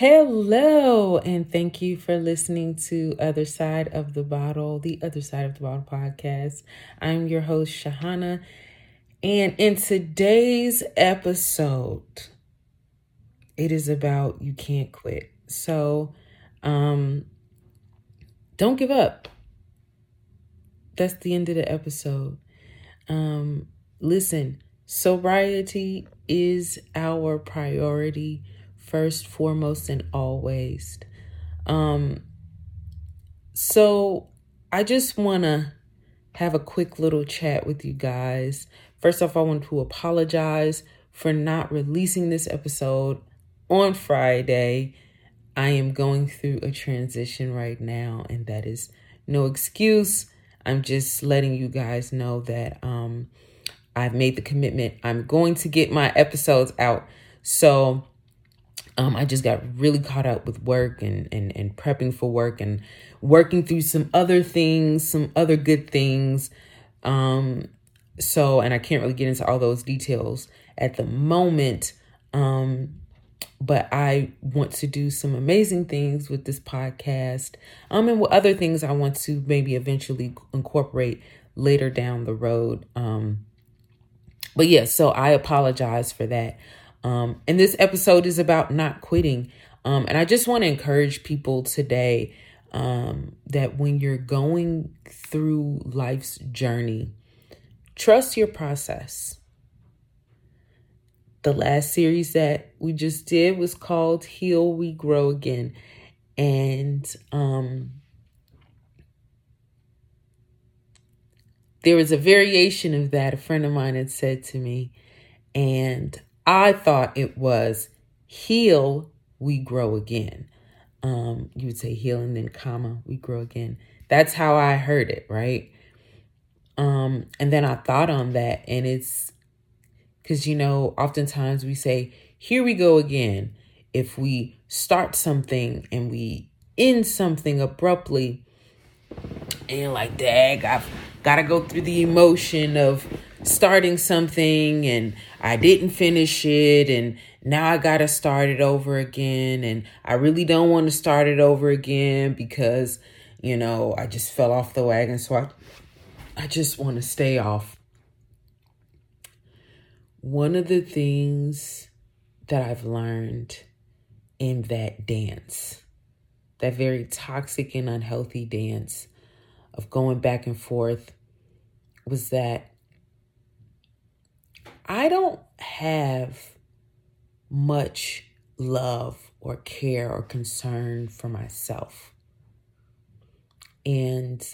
Hello, and thank you for listening to Other Side of the Bottle, the Other Side of the Bottle podcast. I'm your host, Shahana, and in today's episode, it is about you can't quit. So, um, don't give up. That's the end of the episode. Um, listen, sobriety is our priority first, foremost, and always. Um, so I just want to have a quick little chat with you guys. First off, I want to apologize for not releasing this episode on Friday. I am going through a transition right now, and that is no excuse. I'm just letting you guys know that um, I've made the commitment. I'm going to get my episodes out. So um, I just got really caught up with work and, and, and prepping for work and working through some other things, some other good things. Um, so, and I can't really get into all those details at the moment. Um, but I want to do some amazing things with this podcast. Um, and with other things I want to maybe eventually incorporate later down the road. Um, but yeah, so I apologize for that. Um, and this episode is about not quitting. Um, and I just want to encourage people today um, that when you're going through life's journey, trust your process. The last series that we just did was called Heal, We Grow Again. And um, there was a variation of that a friend of mine had said to me. And I thought it was heal, we grow again. Um, you would say heal and then comma, we grow again. That's how I heard it, right? Um, and then I thought on that, and it's because you know, oftentimes we say, here we go again. If we start something and we end something abruptly, and like, dag, I've got to go through the emotion of starting something and I didn't finish it and now I got to start it over again and I really don't want to start it over again because you know, I just fell off the wagon so I I just want to stay off. One of the things that I've learned in that dance, that very toxic and unhealthy dance of going back and forth was that I don't have much love or care or concern for myself. And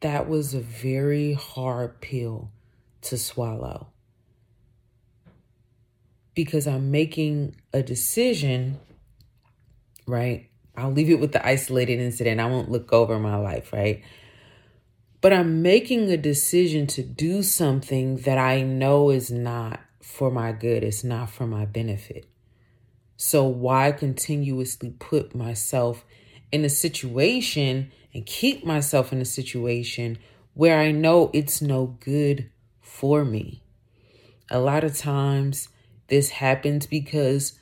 that was a very hard pill to swallow because I'm making a decision, right? I'll leave it with the isolated incident. I won't look over my life, right? But I'm making a decision to do something that I know is not for my good, it's not for my benefit. So, why continuously put myself in a situation and keep myself in a situation where I know it's no good for me? A lot of times, this happens because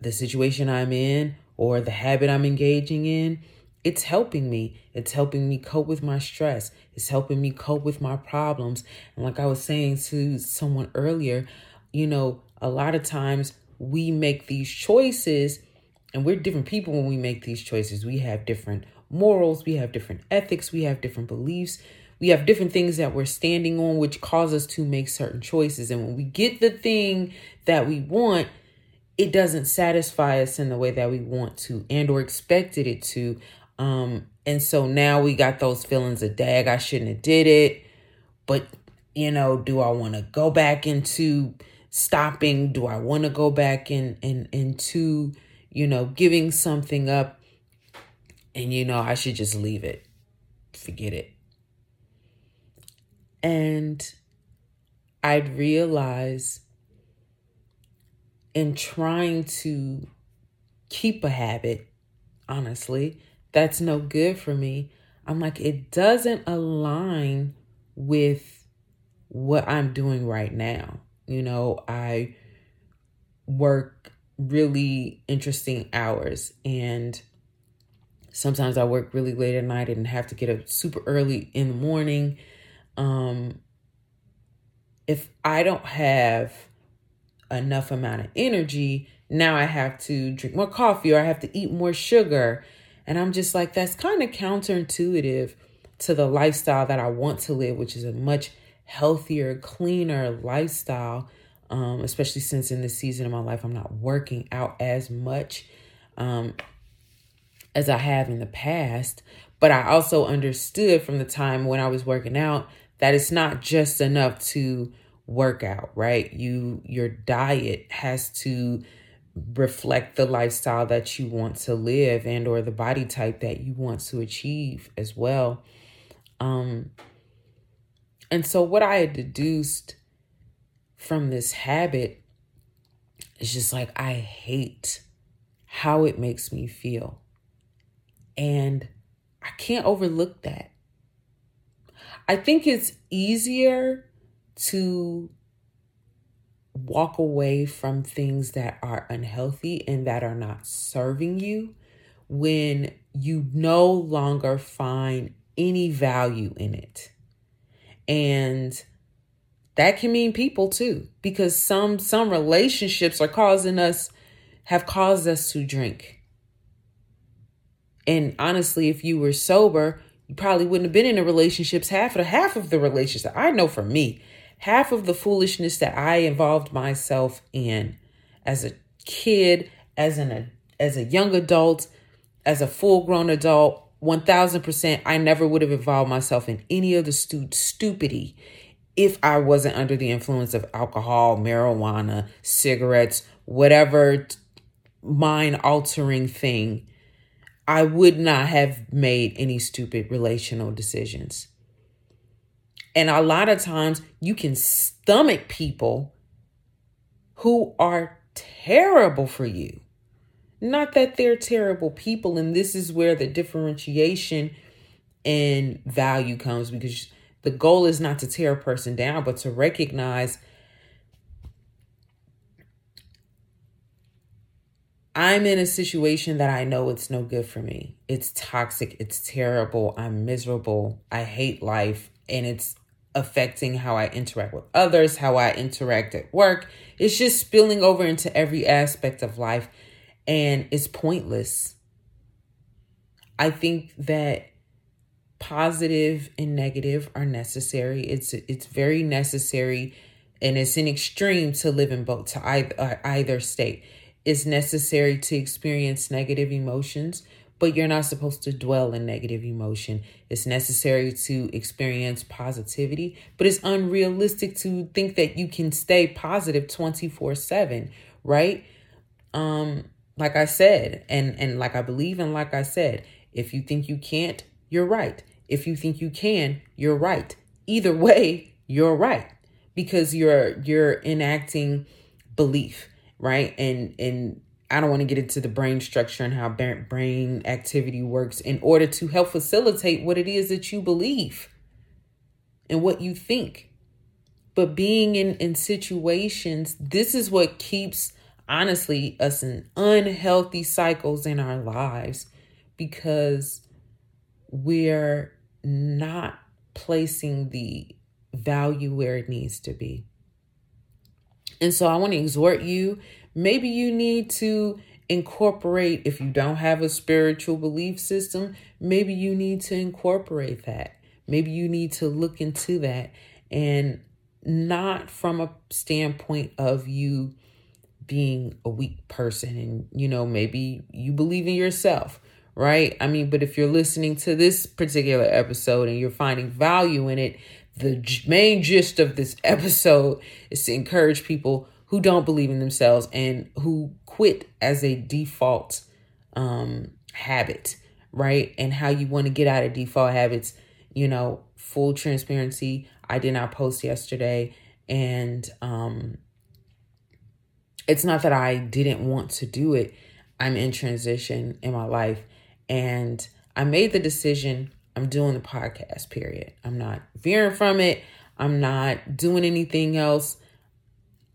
the situation I'm in or the habit I'm engaging in it's helping me. It's helping me cope with my stress. It's helping me cope with my problems. And like I was saying to someone earlier, you know, a lot of times we make these choices and we're different people when we make these choices. We have different morals, we have different ethics, we have different beliefs. We have different things that we're standing on which cause us to make certain choices. And when we get the thing that we want, it doesn't satisfy us in the way that we want to and or expected it to um, and so now we got those feelings of dag, I shouldn't have did it. But, you know, do I want to go back into stopping? Do I want to go back in, in into, you know, giving something up? And you know, I should just leave it. Forget it. And I'd realize in trying to keep a habit, honestly, that's no good for me. I'm like, it doesn't align with what I'm doing right now. You know, I work really interesting hours and sometimes I work really late at night and have to get up super early in the morning. Um, if I don't have enough amount of energy, now I have to drink more coffee or I have to eat more sugar. And I'm just like, that's kind of counterintuitive to the lifestyle that I want to live, which is a much healthier, cleaner lifestyle. Um, especially since in this season of my life, I'm not working out as much um, as I have in the past. But I also understood from the time when I was working out that it's not just enough to work out, right? You your diet has to reflect the lifestyle that you want to live and or the body type that you want to achieve as well. Um and so what i had deduced from this habit is just like i hate how it makes me feel. And i can't overlook that. I think it's easier to walk away from things that are unhealthy and that are not serving you when you no longer find any value in it. And that can mean people too because some some relationships are causing us have caused us to drink. And honestly, if you were sober, you probably wouldn't have been in a relationships half of the half of the relationships. I know for me, half of the foolishness that I involved myself in as a kid, as an as a young adult, as a full grown adult, 1000% I never would have involved myself in any of the stu- stupidity if I wasn't under the influence of alcohol, marijuana, cigarettes, whatever mind altering thing. I would not have made any stupid relational decisions. And a lot of times you can stomach people who are terrible for you. Not that they're terrible people. And this is where the differentiation and value comes because the goal is not to tear a person down, but to recognize I'm in a situation that I know it's no good for me. It's toxic. It's terrible. I'm miserable. I hate life. And it's affecting how I interact with others, how I interact at work. It's just spilling over into every aspect of life and it's pointless. I think that positive and negative are necessary. It's it's very necessary and it's an extreme to live in both to either uh, either state. It's necessary to experience negative emotions, but you're not supposed to dwell in negative emotion. It's necessary to experience positivity, but it's unrealistic to think that you can stay positive 24/7, right? Um like I said, and and like I believe and like I said, if you think you can't, you're right. If you think you can, you're right. Either way, you're right because you're you're enacting belief, right? And and I don't want to get into the brain structure and how brain activity works in order to help facilitate what it is that you believe and what you think. But being in, in situations, this is what keeps, honestly, us in unhealthy cycles in our lives because we're not placing the value where it needs to be. And so I want to exhort you Maybe you need to incorporate, if you don't have a spiritual belief system, maybe you need to incorporate that. Maybe you need to look into that and not from a standpoint of you being a weak person and you know maybe you believe in yourself right i mean but if you're listening to this particular episode and you're finding value in it the main gist of this episode is to encourage people who don't believe in themselves and who quit as a default um, habit, right? And how you want to get out of default habits. You know, full transparency. I did not post yesterday, and um, it's not that I didn't want to do it. I'm in transition in my life, and I made the decision. I'm doing the podcast. Period. I'm not veering from it. I'm not doing anything else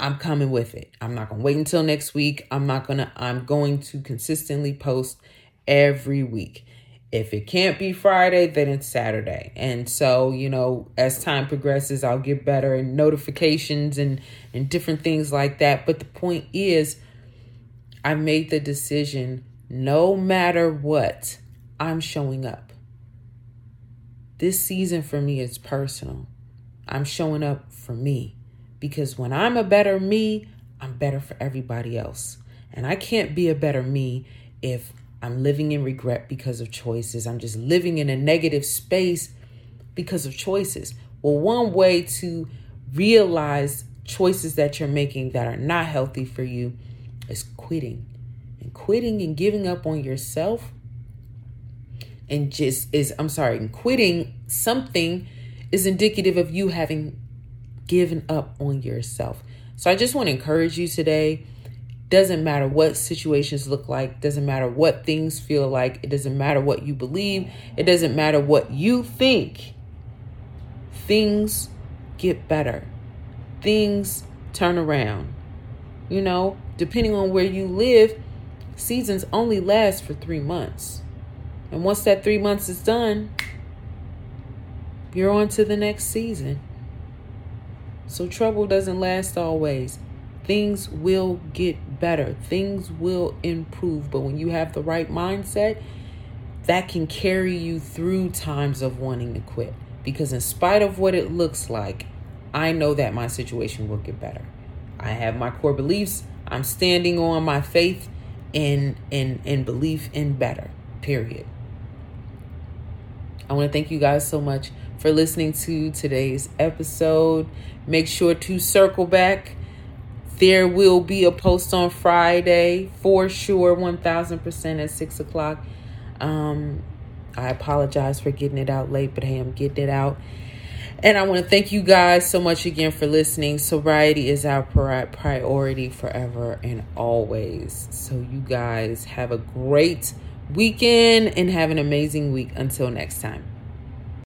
I'm coming with it. I'm not going to wait until next week. I'm not going to, I'm going to consistently post every week. If it can't be Friday, then it's Saturday. And so, you know, as time progresses, I'll get better in notifications and, and different things like that. But the point is, I made the decision no matter what, I'm showing up. This season for me is personal. I'm showing up for me because when I'm a better me, I'm better for everybody else. And I can't be a better me if I'm living in regret because of choices. I'm just living in a negative space because of choices. Well, one way to realize choices that you're making that are not healthy for you is quitting. And quitting and giving up on yourself and just is, I'm sorry, and quitting something is indicative of you having given up on yourself. So I just want to encourage you today. Doesn't matter what situations look like, doesn't matter what things feel like, it doesn't matter what you believe, it doesn't matter what you think. Things get better, things turn around. You know, depending on where you live, seasons only last for three months. And once that three months is done, you're on to the next season. So trouble doesn't last always. Things will get better, things will improve. But when you have the right mindset, that can carry you through times of wanting to quit. Because, in spite of what it looks like, I know that my situation will get better. I have my core beliefs. I'm standing on my faith and and and belief in better. Period. I want to thank you guys so much for listening to today's episode. Make sure to circle back. There will be a post on Friday for sure, 1000% at 6 o'clock. Um, I apologize for getting it out late, but hey, I'm getting it out. And I want to thank you guys so much again for listening. Sobriety is our priority forever and always. So, you guys have a great weekend and have an amazing week. Until next time.